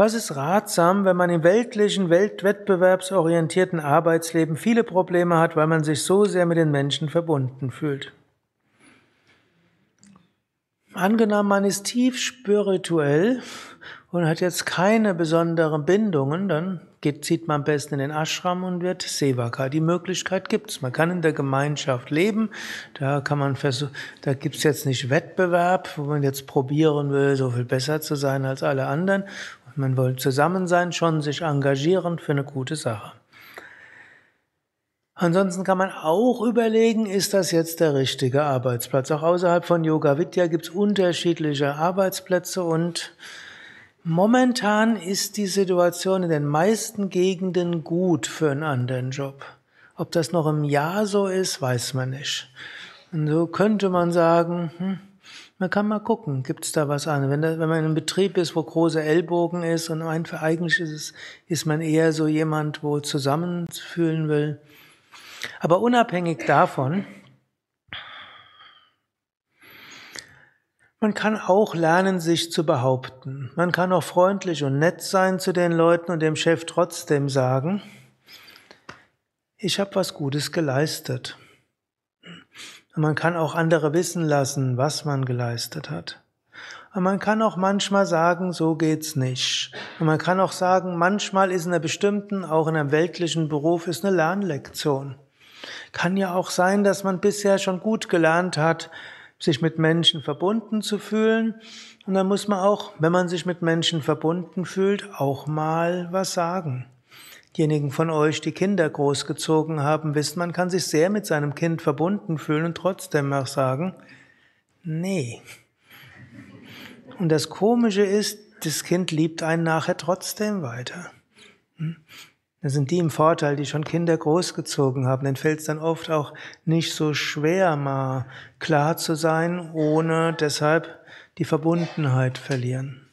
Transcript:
Was ist ratsam, wenn man im weltlichen, weltwettbewerbsorientierten Arbeitsleben viele Probleme hat, weil man sich so sehr mit den Menschen verbunden fühlt? Angenommen, man ist tief spirituell und hat jetzt keine besonderen Bindungen, dann geht, zieht man am besten in den Ashram und wird Sevaka. Die Möglichkeit gibt's. Man kann in der Gemeinschaft leben. Da kann man versuchen, da gibt's jetzt nicht Wettbewerb, wo man jetzt probieren will, so viel besser zu sein als alle anderen. Man will zusammen sein, schon sich engagieren für eine gute Sache. Ansonsten kann man auch überlegen, ist das jetzt der richtige Arbeitsplatz? Auch außerhalb von Yoga Vidya gibt's unterschiedliche Arbeitsplätze und momentan ist die Situation in den meisten Gegenden gut für einen anderen Job. Ob das noch im Jahr so ist, weiß man nicht. Und so könnte man sagen, hm, man kann mal gucken, gibt's da was an. Wenn, da, wenn man in einem Betrieb ist, wo große Ellbogen ist und eigentlich ist, es, ist man eher so jemand, wo zusammenfühlen will, aber unabhängig davon, man kann auch lernen, sich zu behaupten. Man kann auch freundlich und nett sein zu den Leuten und dem Chef trotzdem sagen, ich habe was Gutes geleistet. Und man kann auch andere wissen lassen, was man geleistet hat. Und man kann auch manchmal sagen, so geht's nicht. Und man kann auch sagen, manchmal ist in einer bestimmten, auch in einem weltlichen Beruf, ist eine Lernlektion. Kann ja auch sein, dass man bisher schon gut gelernt hat, sich mit Menschen verbunden zu fühlen. Und dann muss man auch, wenn man sich mit Menschen verbunden fühlt, auch mal was sagen. Diejenigen von euch, die Kinder großgezogen haben, wissen, man kann sich sehr mit seinem Kind verbunden fühlen und trotzdem auch sagen, nee. Und das Komische ist, das Kind liebt einen nachher trotzdem weiter. Hm? Das sind die im Vorteil, die schon Kinder großgezogen haben. Dann fällt es dann oft auch nicht so schwer, mal klar zu sein, ohne deshalb die Verbundenheit verlieren.